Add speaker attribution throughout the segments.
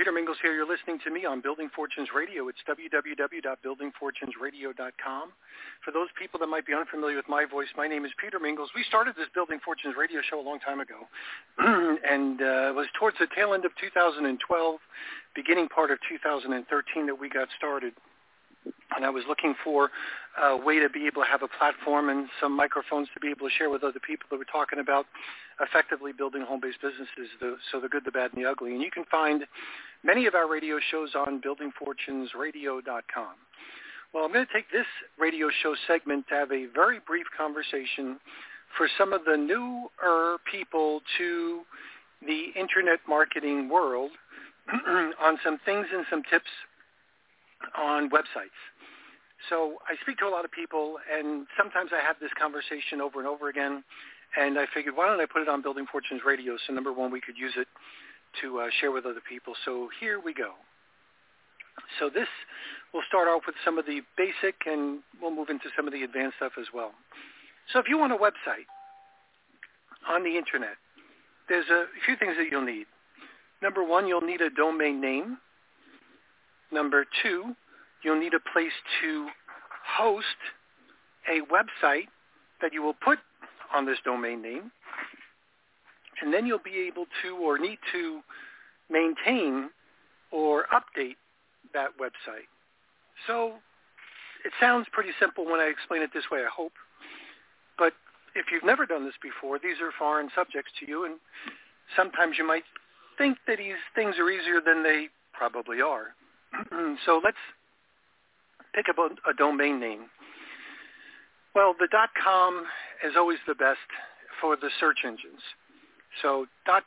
Speaker 1: Peter Mingils here. You're listening to me on Building Fortunes Radio. It's www.buildingfortunesradio.com. For those people that might be unfamiliar with my voice, my name is Peter Mingils. We started this Building Fortunes Radio show a long time ago, and uh, it was towards the tail end of 2012, beginning part of 2013 that we got started and I was looking for a way to be able to have a platform and some microphones to be able to share with other people that we're talking about effectively building home-based businesses, the, so the good, the bad, and the ugly. And you can find many of our radio shows on buildingfortunesradio.com. Well, I'm going to take this radio show segment to have a very brief conversation for some of the newer people to the internet marketing world on some things and some tips on websites. So I speak to a lot of people, and sometimes I have this conversation over and over again. And I figured, why don't I put it on Building Fortunes Radio? So number one, we could use it to uh, share with other people. So here we go. So this, we'll start off with some of the basic, and we'll move into some of the advanced stuff as well. So if you want a website on the internet, there's a few things that you'll need. Number one, you'll need a domain name. Number two, you'll need a place to host a website that you will put on this domain name. And then you'll be able to or need to maintain or update that website. So it sounds pretty simple when I explain it this way, I hope. But if you've never done this before, these are foreign subjects to you, and sometimes you might think that these things are easier than they probably are. so let's pick up a, a domain name. Well, the .com is always the best for the search engines. So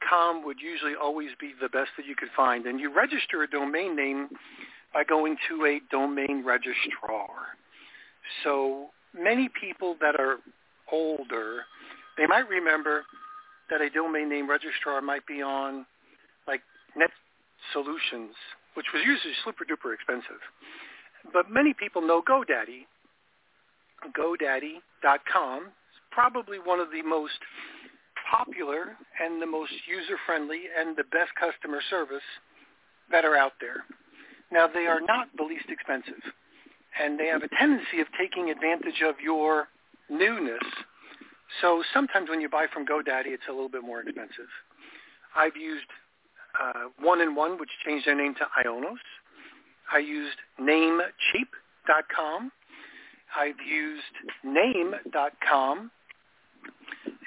Speaker 1: .com would usually always be the best that you could find. And you register a domain name by going to a domain registrar. So many people that are older, they might remember that a domain name registrar might be on like Net Solutions which was usually super duper expensive. But many people know GoDaddy. GoDaddy.com is probably one of the most popular and the most user-friendly and the best customer service that are out there. Now, they are not the least expensive, and they have a tendency of taking advantage of your newness. So sometimes when you buy from GoDaddy, it's a little bit more expensive. I've used uh, One and One, which changed their name to Ionos. I used Namecheap.com. I've used Name.com,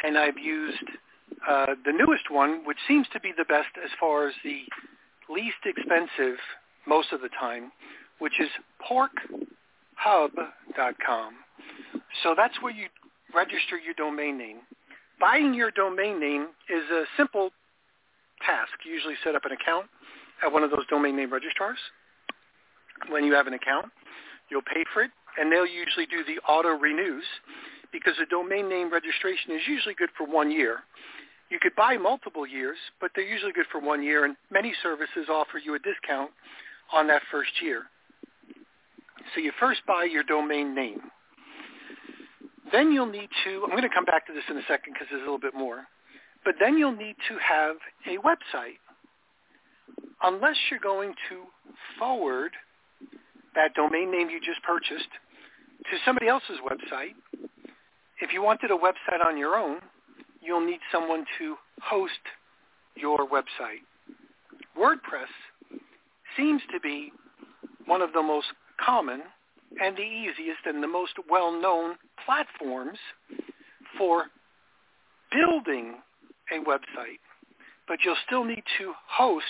Speaker 1: and I've used uh, the newest one, which seems to be the best as far as the least expensive most of the time, which is Porkbun.com. So that's where you register your domain name. Buying your domain name is a simple task. You usually set up an account at one of those domain name registrars. When you have an account, you'll pay for it, and they'll usually do the auto renews because a domain name registration is usually good for one year. You could buy multiple years, but they're usually good for one year, and many services offer you a discount on that first year. So you first buy your domain name. Then you'll need to, I'm going to come back to this in a second because there's a little bit more. But then you'll need to have a website. Unless you're going to forward that domain name you just purchased to somebody else's website, if you wanted a website on your own, you'll need someone to host your website. WordPress seems to be one of the most common and the easiest and the most well-known platforms for building a website, but you'll still need to host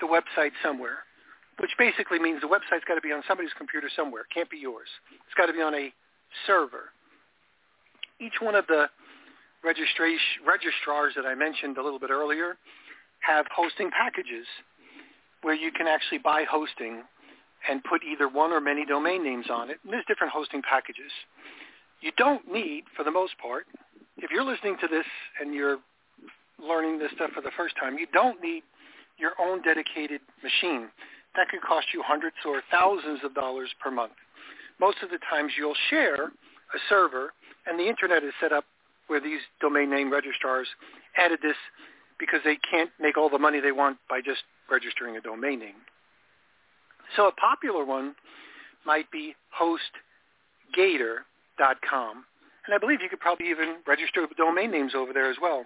Speaker 1: the website somewhere, which basically means the website's got to be on somebody's computer somewhere. It can't be yours. It's got to be on a server. Each one of the registration, registrars that I mentioned a little bit earlier have hosting packages where you can actually buy hosting and put either one or many domain names on it. And there's different hosting packages. You don't need, for the most part, if you're listening to this and you're learning this stuff for the first time, you don't need your own dedicated machine. That could cost you hundreds or thousands of dollars per month. Most of the times you'll share a server, and the internet is set up where these domain name registrars added this because they can't make all the money they want by just registering a domain name. So a popular one might be HostGator.com. And I believe you could probably even register domain names over there as well.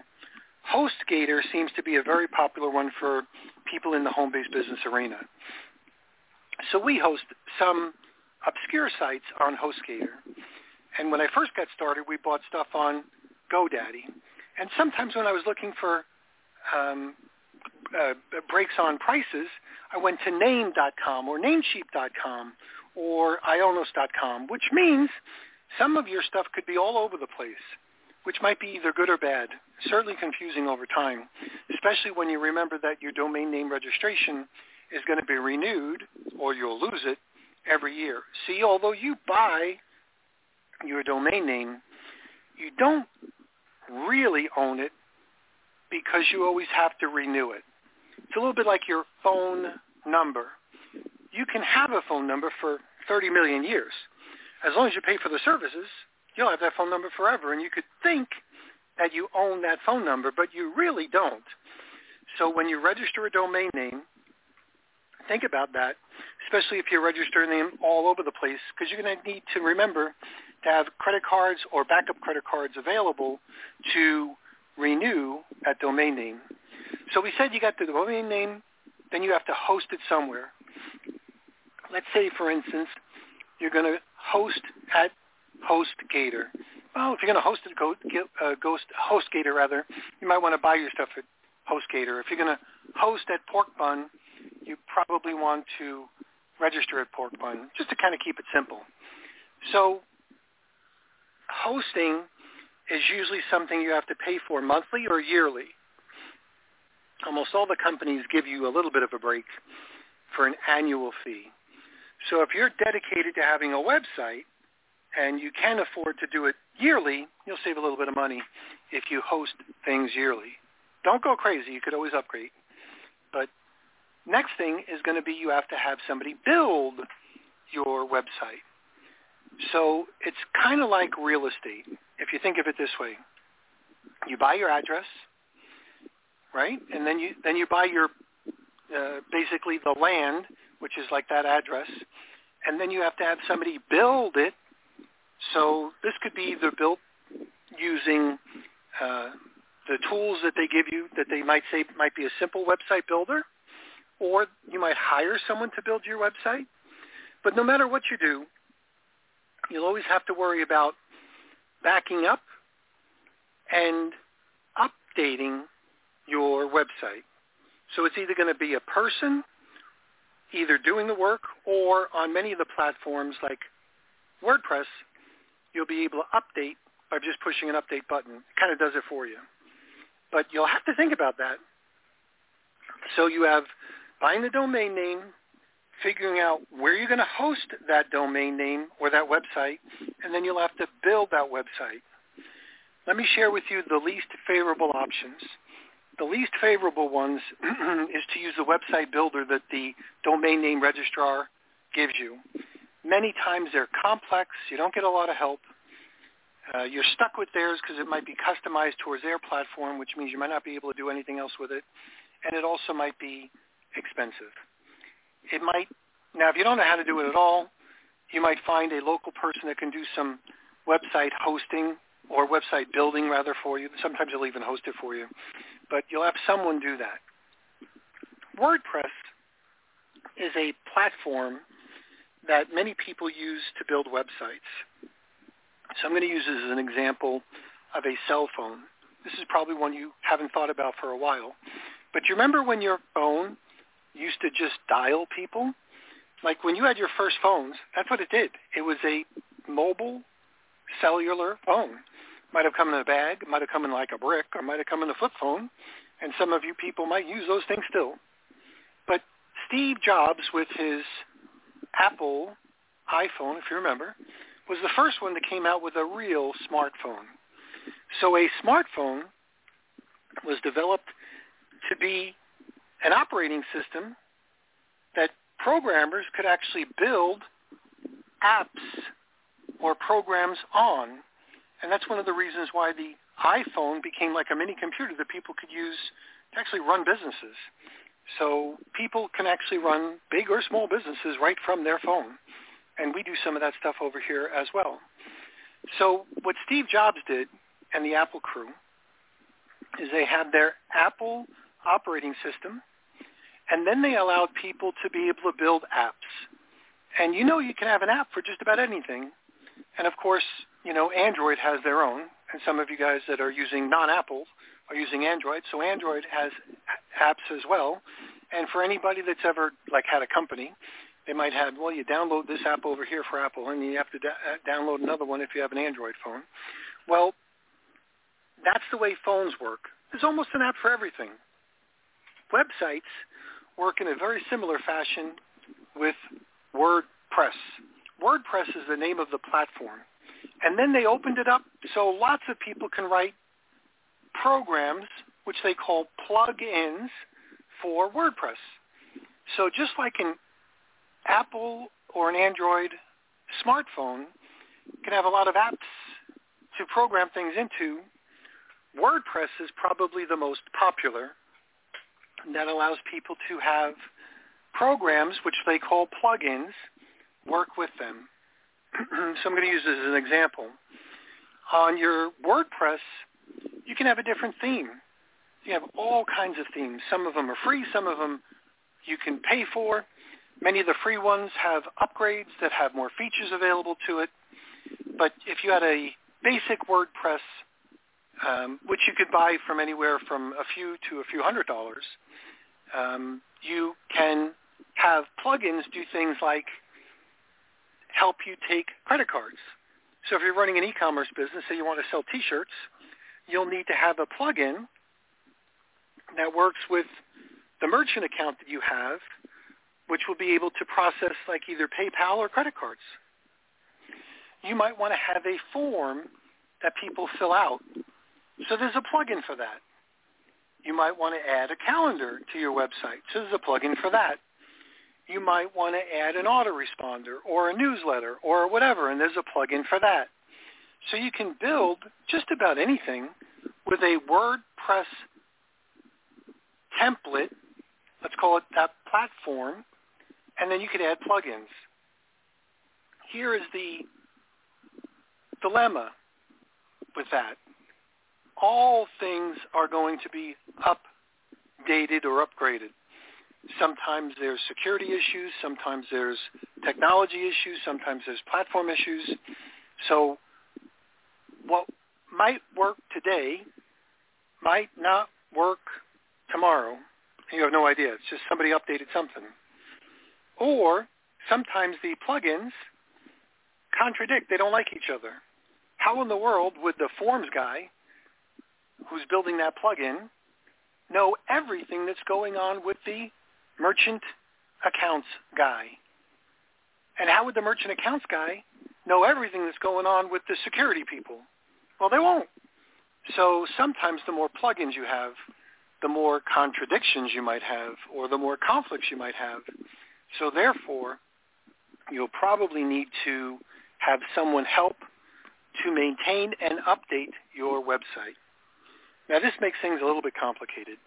Speaker 1: HostGator seems to be a very popular one for people in the home-based business arena. So we host some obscure sites on HostGator. And when I first got started, we bought stuff on GoDaddy. And sometimes when I was looking for um, uh, breaks on prices, I went to name.com or namecheap.com or ionos.com, which means some of your stuff could be all over the place, which might be either good or bad, certainly confusing over time, especially when you remember that your domain name registration is going to be renewed or you'll lose it every year. See, although you buy your domain name, you don't really own it because you always have to renew it. It's a little bit like your phone number. You can have a phone number for 30 million years. As long as you pay for the services, you'll have that phone number forever. And you could think that you own that phone number, but you really don't. So when you register a domain name, think about that, especially if you're registering them all over the place, because you're going to need to remember to have credit cards or backup credit cards available to renew that domain name. So we said you got the domain name, then you have to host it somewhere. Let's say, for instance, you're going to host at HostGator. Well, if you're going to host it, go, uh, ghost, HostGator rather, you might want to buy your stuff at HostGator. If you're going to host at pork bun, you probably want to register at Porkbun just to kind of keep it simple. So hosting is usually something you have to pay for monthly or yearly. Almost all the companies give you a little bit of a break for an annual fee. So if you're dedicated to having a website and you can afford to do it yearly, you'll save a little bit of money if you host things yearly. Don't go crazy. You could always upgrade. But next thing is going to be you have to have somebody build your website. So it's kind of like real estate, if you think of it this way. You buy your address, right? And then you then you buy your uh, basically the land, which is like that address, and then you have to have somebody build it. So this could be either built using uh, the tools that they give you that they might say might be a simple website builder, or you might hire someone to build your website. But no matter what you do, you'll always have to worry about backing up and updating your website. So it's either going to be a person either doing the work or on many of the platforms like WordPress, you'll be able to update by just pushing an update button. It kind of does it for you. But you'll have to think about that. So you have buying the domain name, figuring out where you're going to host that domain name or that website, and then you'll have to build that website. Let me share with you the least favorable options. The least favorable ones is to use the website builder that the domain name registrar gives you. Many times they're complex. You don't get a lot of help. Uh, you're stuck with theirs because it might be customized towards their platform, which means you might not be able to do anything else with it. And it also might be expensive it might, now if you don't know how to do it at all, you might find a local person that can do some website hosting or website building rather for you. Sometimes they'll even host it for you. But you'll have someone do that. WordPress is a platform that many people use to build websites. So I'm going to use this as an example of a cell phone. This is probably one you haven't thought about for a while. But you remember when your phone used to just dial people. Like when you had your first phones, that's what it did. It was a mobile cellular phone. Might have come in a bag, might have come in like a brick, or might have come in a flip phone. And some of you people might use those things still. But Steve Jobs with his Apple iPhone, if you remember, was the first one that came out with a real smartphone. So a smartphone was developed to be an operating system that programmers could actually build apps or programs on. And that's one of the reasons why the iPhone became like a mini computer that people could use to actually run businesses. So people can actually run big or small businesses right from their phone. And we do some of that stuff over here as well. So what Steve Jobs did and the Apple crew is they had their Apple operating system, and then they allowed people to be able to build apps. And you know you can have an app for just about anything. And of course, you know, Android has their own, and some of you guys that are using non-Apple are using Android. So Android has apps as well. And for anybody that's ever like had a company, they might have, well, you download this app over here for Apple, and you have to da- uh, download another one if you have an Android phone. Well, that's the way phones work. There's almost an app for everything. Websites work in a very similar fashion with WordPress. WordPress is the name of the platform. And then they opened it up so lots of people can write programs, which they call plug-ins for WordPress. So just like an Apple or an Android smartphone can have a lot of apps to program things into, WordPress is probably the most popular that allows people to have programs, which they call plugins, work with them. so I'm going to use this as an example. On your WordPress, you can have a different theme. You have all kinds of themes. Some of them are free. Some of them you can pay for. Many of the free ones have upgrades that have more features available to it. But if you had a basic WordPress, um, which you could buy from anywhere from a few to a few hundred dollars, um, you can have plugins do things like help you take credit cards. So if you're running an e-commerce business and you want to sell T-shirts, you'll need to have a plugin that works with the merchant account that you have, which will be able to process like either PayPal or credit cards. You might want to have a form that people fill out. So there's a plugin for that. You might want to add a calendar to your website. So there's a plugin for that. You might want to add an autoresponder or a newsletter or whatever, and there's a plugin for that. So you can build just about anything with a WordPress template, let's call it that platform, and then you can add plugins. Here is the dilemma with that. All things are going to be updated or upgraded. Sometimes there's security issues, sometimes there's technology issues, sometimes there's platform issues. So what might work today might not work tomorrow. You have no idea. It's just somebody updated something. Or sometimes the plugins contradict. They don't like each other. How in the world would the forms guy who's building that plugin know everything that's going on with the merchant accounts guy? And how would the merchant accounts guy know everything that's going on with the security people? Well, they won't. So sometimes the more plugins you have, the more contradictions you might have or the more conflicts you might have. So therefore, you'll probably need to have someone help to maintain and update your website. Now this makes things a little bit complicated.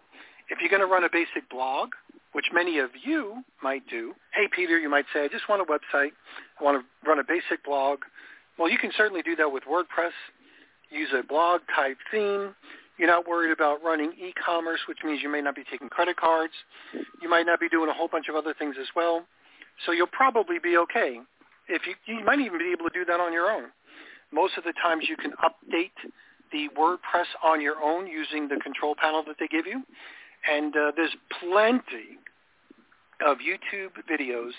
Speaker 1: If you're going to run a basic blog, which many of you might do, hey Peter, you might say, I just want a website. I want to run a basic blog. Well, you can certainly do that with WordPress use a blog type theme. You're not worried about running e-commerce, which means you may not be taking credit cards. You might not be doing a whole bunch of other things as well. So you'll probably be okay. If you, you might even be able to do that on your own. Most of the times you can update the WordPress on your own using the control panel that they give you. And uh, there's plenty of YouTube videos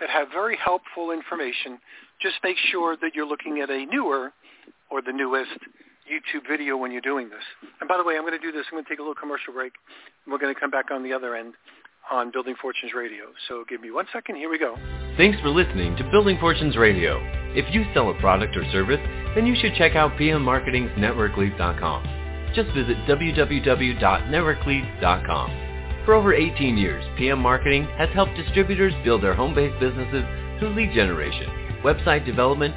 Speaker 1: that have very helpful information. Just make sure that you're looking at a newer or the newest YouTube video when you're doing this. And by the way, I'm going to do this. I'm going to take a little commercial break. And we're going to come back on the other end on Building Fortunes Radio. So give me one second. Here we go.
Speaker 2: Thanks for listening to Building Fortunes Radio. If you sell a product or service, then you should check out PM Marketing's NetworkLeads.com. Just visit www.networklead.com. For over 18 years, PM Marketing has helped distributors build their home-based businesses through lead generation, website development,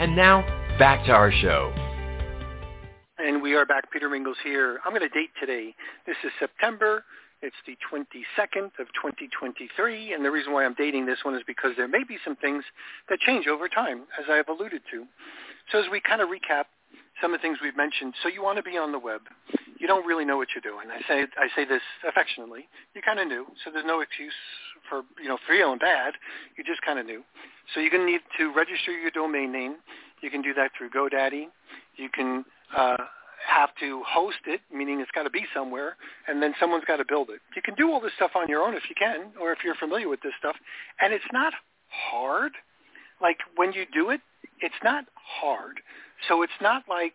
Speaker 2: And now, back to our show.
Speaker 1: And we are back. Peter Mingils here. I'm going to date today. This is September. It's the 22nd of 2023. And the reason why I'm dating this one is because there may be some things that change over time, as I have alluded to. So as we kind of recap some of the things we've mentioned, so you want to be on the web. You don't really know what you're doing. I say I say this affectionately. You kind of knew, so there's no excuse for you know feeling bad. You just kind of knew. So you're going to need to register your domain name. You can do that through GoDaddy. You can uh, have to host it, meaning it's got to be somewhere, and then someone's got to build it. You can do all this stuff on your own if you can, or if you're familiar with this stuff, and it's not hard. Like when you do it, it's not hard. So it's not like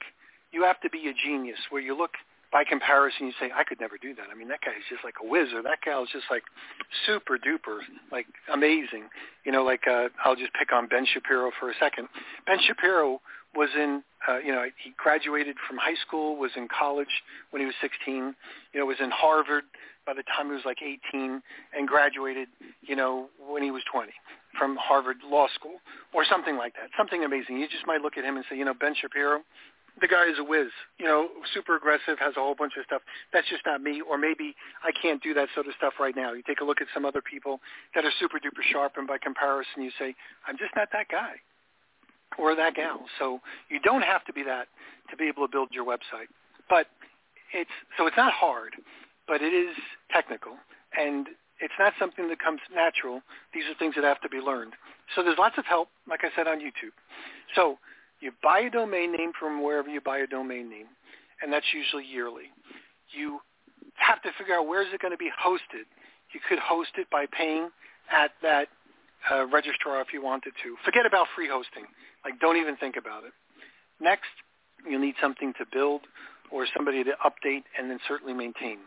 Speaker 1: you have to be a genius where you look by comparison, you say, I could never do that. I mean, that guy's just like a whiz, or that gal is just like super duper, like amazing. You know, like uh, I'll just pick on Ben Shapiro for a second. Ben Shapiro was in, uh, you know, he graduated from high school, was in college when he was 16, you know, was in Harvard by the time he was like 18, and graduated, you know, when he was 20 from Harvard Law School or something like that, something amazing. You just might look at him and say, you know, Ben Shapiro, the guy is a whiz, you know, super aggressive, has a whole bunch of stuff. That's just not me, or maybe I can't do that sort of stuff right now. You take a look at some other people that are super duper sharp, and by comparison, you say, I'm just not that guy or that gal. So you don't have to be that to be able to build your website. But it's so it's not hard, but it is technical and it's not something that comes natural. These are things that have to be learned. So there's lots of help, like I said on YouTube. So you buy a domain name from wherever you buy a domain name, and that's usually yearly. You have to figure out where is it going to be hosted. You could host it by paying at that uh, registrar if you wanted to. Forget about free hosting. Like, don't even think about it. Next, you'll need something to build or somebody to update and then certainly maintain.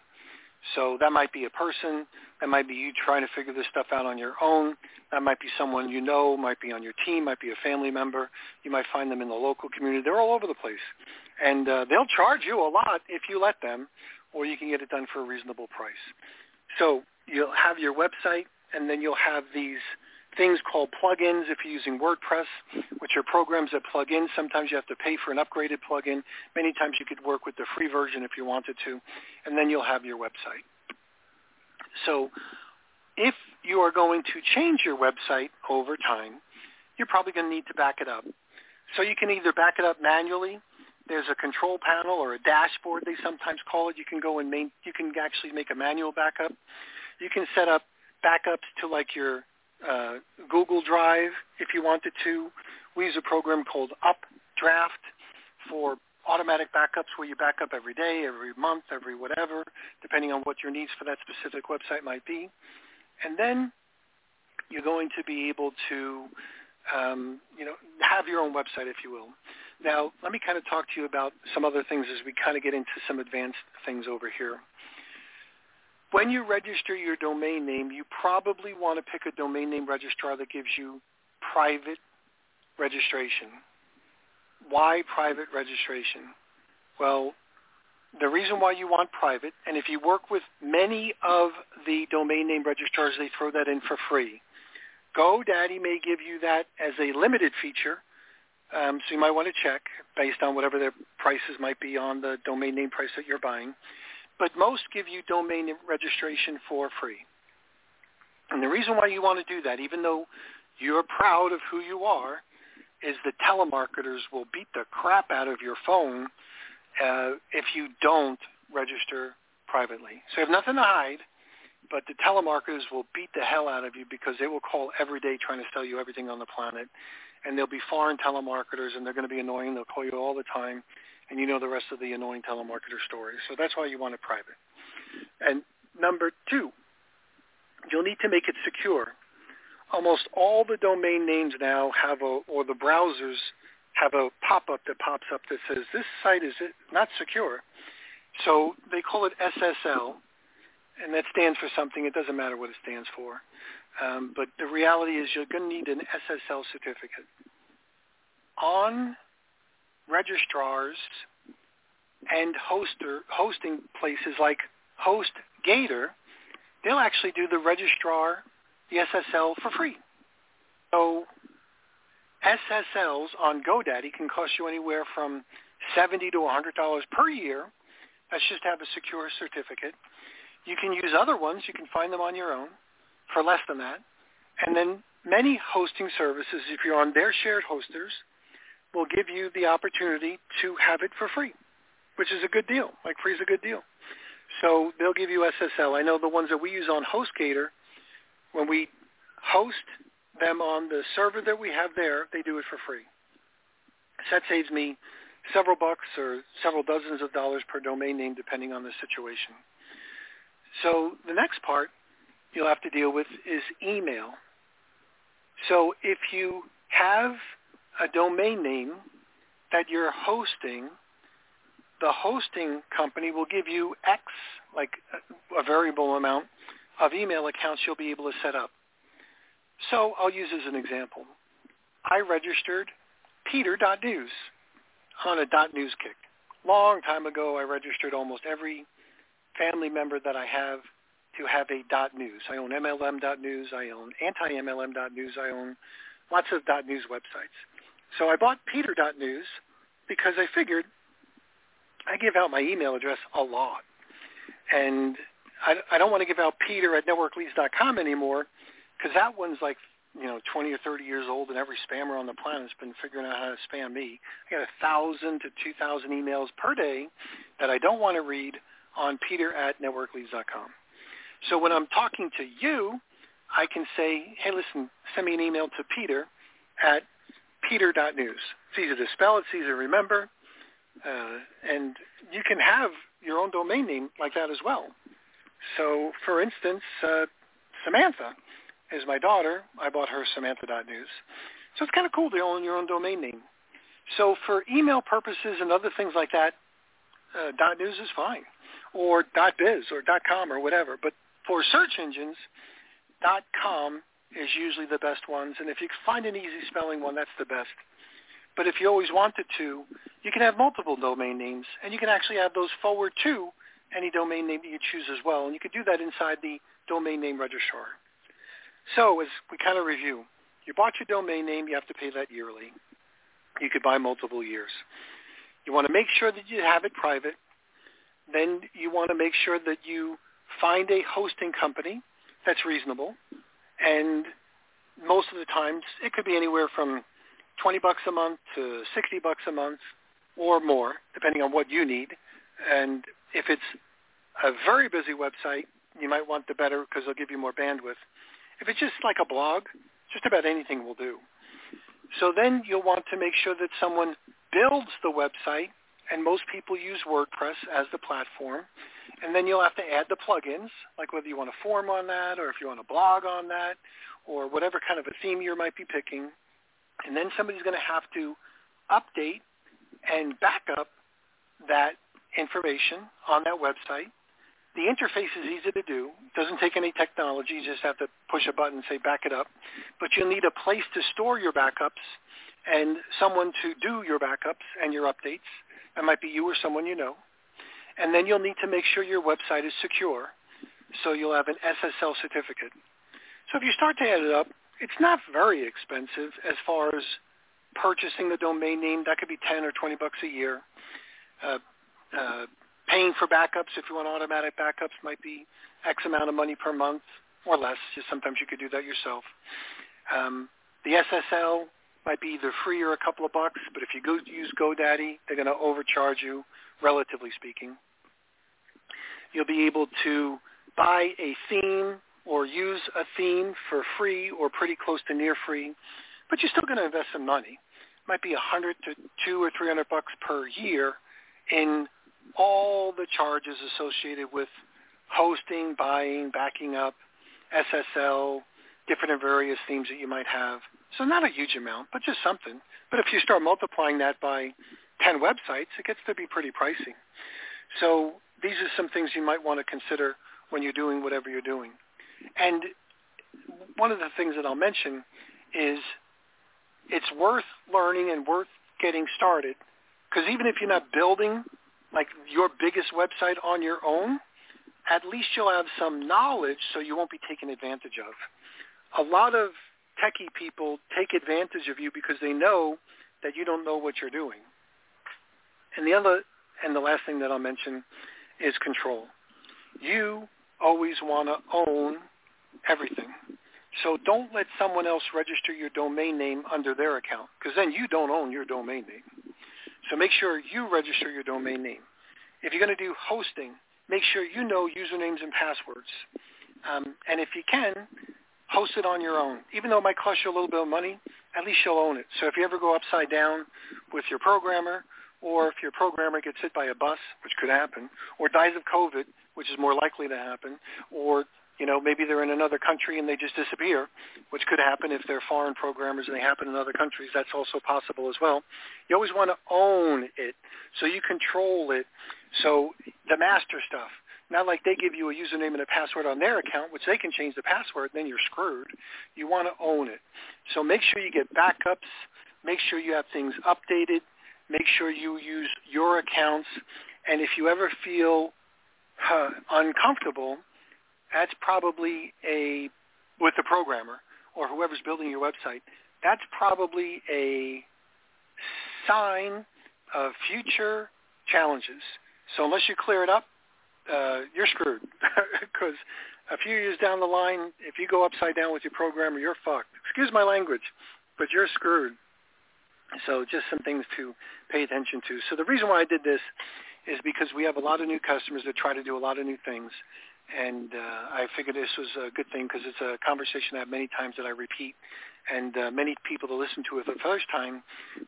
Speaker 1: So that might be a person. That might be you trying to figure this stuff out on your own. That might be someone you know, might be on your team, might be a family member. You might find them in the local community. They're all over the place. And uh, they'll charge you a lot if you let them, or you can get it done for a reasonable price. So you'll have your website, and then you'll have these things called plugins if you're using WordPress, which are programs that plug in. Sometimes you have to pay for an upgraded plugin. Many times you could work with the free version if you wanted to, and then you'll have your website. So if you are going to change your website over time, you're probably going to need to back it up. So you can either back it up manually. There's a control panel or a dashboard, they sometimes call it. You can go and main, you can actually make a manual backup. You can set up backups to like your uh, Google Drive if you wanted to. We use a program called Updraft for automatic backups where you back up every day, every month, every whatever, depending on what your needs for that specific website might be. And then you're going to be able to, um, you know, have your own website, if you will. Now, let me kind of talk to you about some other things as we kind of get into some advanced things over here. When you register your domain name, you probably want to pick a domain name registrar that gives you private registration. Why private registration? Well, the reason why you want private, and if you work with many of the domain name registrars, they throw that in for free. GoDaddy may give you that as a limited feature, um, so you might want to check based on whatever their prices might be on the domain name price that you're buying but most give you domain registration for free. And the reason why you want to do that, even though you're proud of who you are, is the telemarketers will beat the crap out of your phone uh, if you don't register privately. So you have nothing to hide. but the telemarketers will beat the hell out of you because they will call every day trying to sell you everything on the planet. And they'll be foreign telemarketers and they're going to be annoying. They'll call you all the time. And you know the rest of the annoying telemarketer stories. So that's why you want it private. And number two, you'll need to make it secure. Almost all the domain names now have a, or the browsers have a pop-up that pops up that says this site is not secure. So they call it SSL, and that stands for something. It doesn't matter what it stands for. Um, but the reality is you're going to need an SSL certificate. On registrars and hoster, hosting places like HostGator, they'll actually do the registrar, the SSL for free. So SSLs on GoDaddy can cost you anywhere from 70 to $100 per year. That's just to have a secure certificate. You can use other ones. You can find them on your own for less than that. And then many hosting services, if you're on their shared hosters, will give you the opportunity to have it for free, which is a good deal. Like free is a good deal. So they'll give you SSL. I know the ones that we use on HostGator, when we host them on the server that we have there, they do it for free. So that saves me several bucks or several dozens of dollars per domain name depending on the situation. So the next part you'll have to deal with is email. So if you have a domain name that you're hosting, the hosting company will give you X, like a variable amount of email accounts you'll be able to set up. So I'll use as an example. I registered peter.news on a .news kick. Long time ago, I registered almost every family member that I have to have a .news. I own MLM.news. I own anti-MLM.news. I own lots of .news websites. So I bought Peter.news because I figured I give out my email address a lot. And I, I don't want to give out Peter at networkleads.com anymore because that one's like you know 20 or 30 years old, and every spammer on the planet has been figuring out how to spam me. I get a thousand to 2,000 emails per day that I don't want to read on Peter at networkleads.com. So when I'm talking to you, I can say, hey, listen, send me an email to Peter at peter.news. It's easy to spell. It's easy to remember. Uh, and you can have your own domain name like that as well. So, for instance, uh, Samantha is my daughter. I bought her Samantha.news. So it's kind of cool to own your own domain name. So for email purposes and other things like that, uh, .news is fine, or .biz or .com or whatever. But for search engines, .com is usually the best ones. And if you find an easy spelling one, that's the best. But if you always wanted to, you can have multiple domain names, and you can actually add those forward to any domain name that you choose as well. And you could do that inside the domain name registrar. So as we kind of review, you bought your domain name, you have to pay that yearly. You could buy multiple years. You want to make sure that you have it private. Then you want to make sure that you find a hosting company that's reasonable. And most of the times, it could be anywhere from 20 bucks a month to 60 bucks a month or more, depending on what you need. And if it's a very busy website, you might want the better because they'll give you more bandwidth. If it's just like a blog, just about anything will do. So then you'll want to make sure that someone builds the website, and most people use WordPress as the platform. And then you'll have to add the plugins, like whether you want a form on that or if you want a blog on that or whatever kind of a theme you might be picking. And then somebody's going to have to update and back up that information on that website the interface is easy to do. It doesn't take any technology. You just have to push a button and say back it up. But you'll need a place to store your backups and someone to do your backups and your updates. That might be you or someone you know. And then you'll need to make sure your website is secure. So you'll have an SSL certificate. So if you start to add it up, it's not very expensive as far as purchasing the domain name. That could be 10 or 20 bucks a year. Uh, uh, paying for backups if you want automatic backups might be X amount of money per month or less. Just sometimes you could do that yourself. Um, the SSL might be either free or a couple of bucks, but if you go use GoDaddy, they're going to overcharge you, relatively speaking. You'll be able to buy a theme or use a theme for free or pretty close to near free, but you're still going to invest some money. Might be a hundred to two or three hundred bucks per year in all the charges associated with hosting, buying, backing up, SSL, different and various themes that you might have. So not a huge amount, but just something. But if you start multiplying that by 10 websites, it gets to be pretty pricey. So these are some things you might want to consider when you're doing whatever you're doing. And one of the things that I'll mention is it's worth learning and worth getting started because even if you're not building like your biggest website on your own, at least you'll have some knowledge so you won't be taken advantage of. A lot of techie people take advantage of you because they know that you don't know what you're doing. And the other and the last thing that I'll mention is control. You always want to own everything. So don't let someone else register your domain name under their account because then you don't own your domain name. So make sure you register your domain name. If you're going to do hosting, make sure you know usernames and passwords. Um, and if you can, host it on your own. Even though it might cost you a little bit of money, at least you'll own it. So if you ever go upside down with your programmer, or if your programmer gets hit by a bus, which could happen, or dies of COVID, which is more likely to happen, or you know, maybe they're in another country and they just disappear, which could happen if they're foreign programmers and they happen in other countries. That's also possible as well. You always want to own it so you control it. So the master stuff, not like they give you a username and a password on their account, which they can change the password, then you're screwed. You want to own it. So make sure you get backups. Make sure you have things updated. Make sure you use your accounts. And if you ever feel uncomfortable, that's probably a with the programmer or whoever's building your website. That's probably a sign of future challenges. So unless you clear it up, uh, you're screwed because a few years down the line, if you go upside down with your programmer, you're fucked. Excuse my language, but you're screwed. So just some things to pay attention to. So the reason why I did this is because we have a lot of new customers that try to do a lot of new things and uh, I figured this was a good thing because it's a conversation I have many times that I repeat, and uh, many people that listen to it for the first time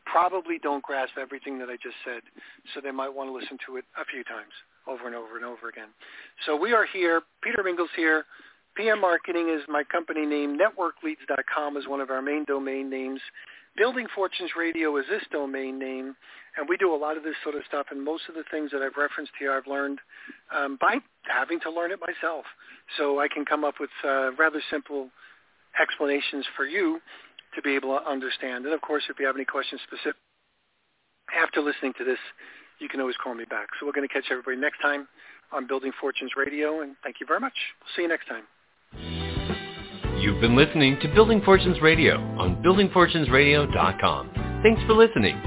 Speaker 1: probably don't grasp everything that I just said, so they might want to listen to it a few times over and over and over again. So we are here. Peter Mingils here. PM Marketing is my company name. NetworkLeads.com is one of our main domain names. Building Fortunes Radio is this domain name, and we do a lot of this sort of stuff. And most of the things that I've referenced here, I've learned um, by having to learn it myself. So I can come up with uh, rather simple explanations for you to be able to understand. And of course, if you have any questions specific after listening to this, you can always call me back. So we're going to catch everybody next time on Building Fortunes Radio, and thank you very much. We'll see you next time.
Speaker 2: You've been listening to Building Fortunes Radio on buildingfortunesradio.com. Thanks for listening.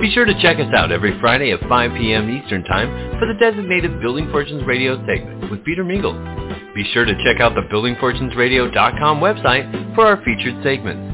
Speaker 2: Be sure to check us out every Friday at 5 p.m. Eastern Time for the designated Building Fortunes Radio segment with Peter Mingils. Be sure to check out the buildingfortunesradio.com website for our featured segments.